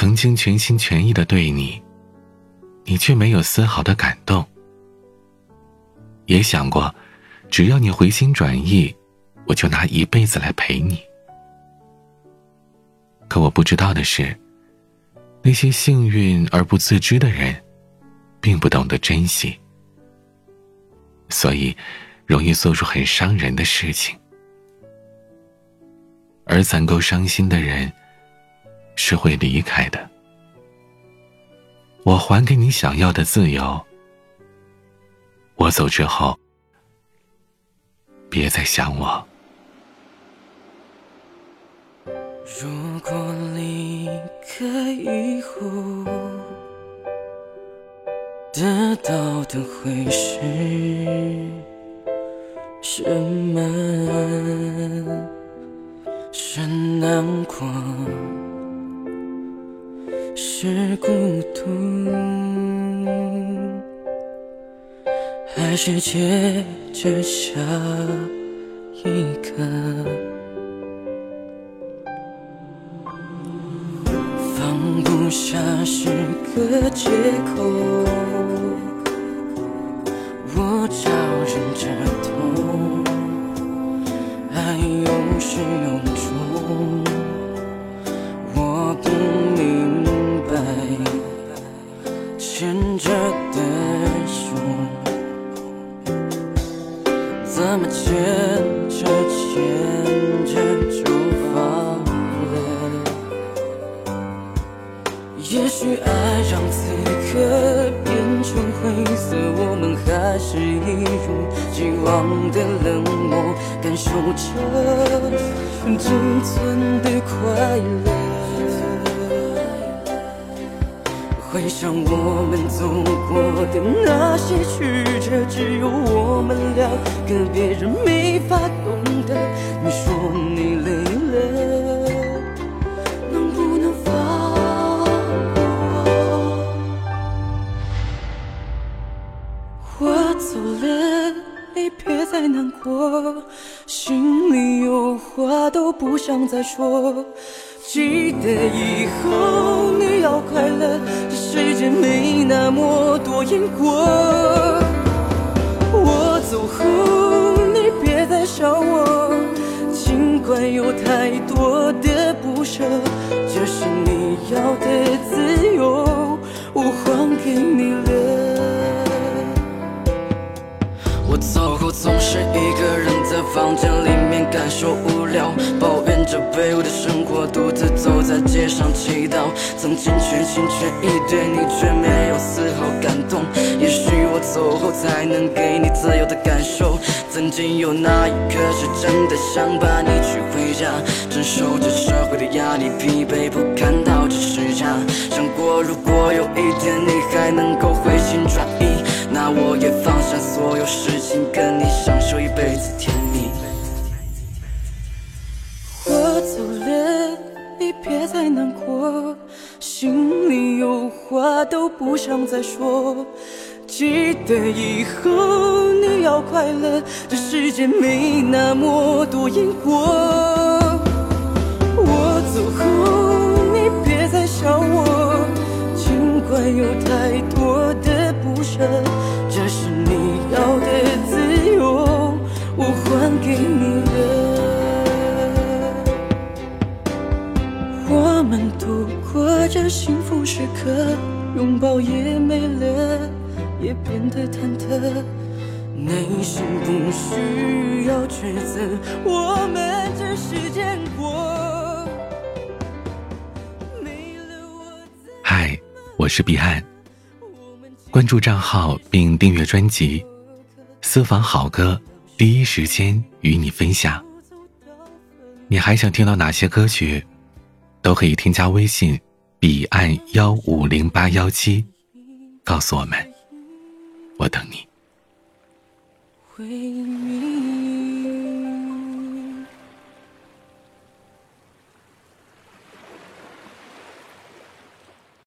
曾经全心全意的对你，你却没有丝毫的感动。也想过，只要你回心转意，我就拿一辈子来陪你。可我不知道的是，那些幸运而不自知的人，并不懂得珍惜，所以容易做出很伤人的事情。而攒够伤心的人，是会离开的。我还给你想要的自由。我走之后，别再想我。如果离开以后，得到的会是什么？是难过，是孤独。还是接着下一个，放不下是个借口，我招忍着痛，爱有始有怎么牵着牵着就放了？也许爱让此刻变成灰色，我们还是一如既往的冷漠，感受着仅存的快乐。回想我们走过的那些曲折，只有我们两个，别人没法懂得。你说你累了，能不能放过？我走了，你别再难过，心里有话都不想再说。记得以后那么多因果。我走后你别再想我，尽管有太多的不舍，这是你要的自由，我还给你了。我走后总是一个人在房间里面感受无聊，抱怨着卑微的生活，独自街上祈祷。曾经全心全意对你，却没有丝毫感动。也许我走后才能给你自由的感受。曾经有那一刻是真的想把你娶回家，承受着社会的压力，疲惫不堪倒着时差。想过如果有一天你还能够回太难过，心里有话都不想再说。记得以后你要快乐，这世界没那么多因果。幸福时刻，拥抱也没了。也变得忐忑，内心不需要抉择，我们只是见过。嗨，我是彼岸，关注账号并订阅专辑，私房好歌，第一时间与你分享。你还想听到哪些歌曲？都可以添加微信彼岸幺五零八幺七，告诉我们。我等你。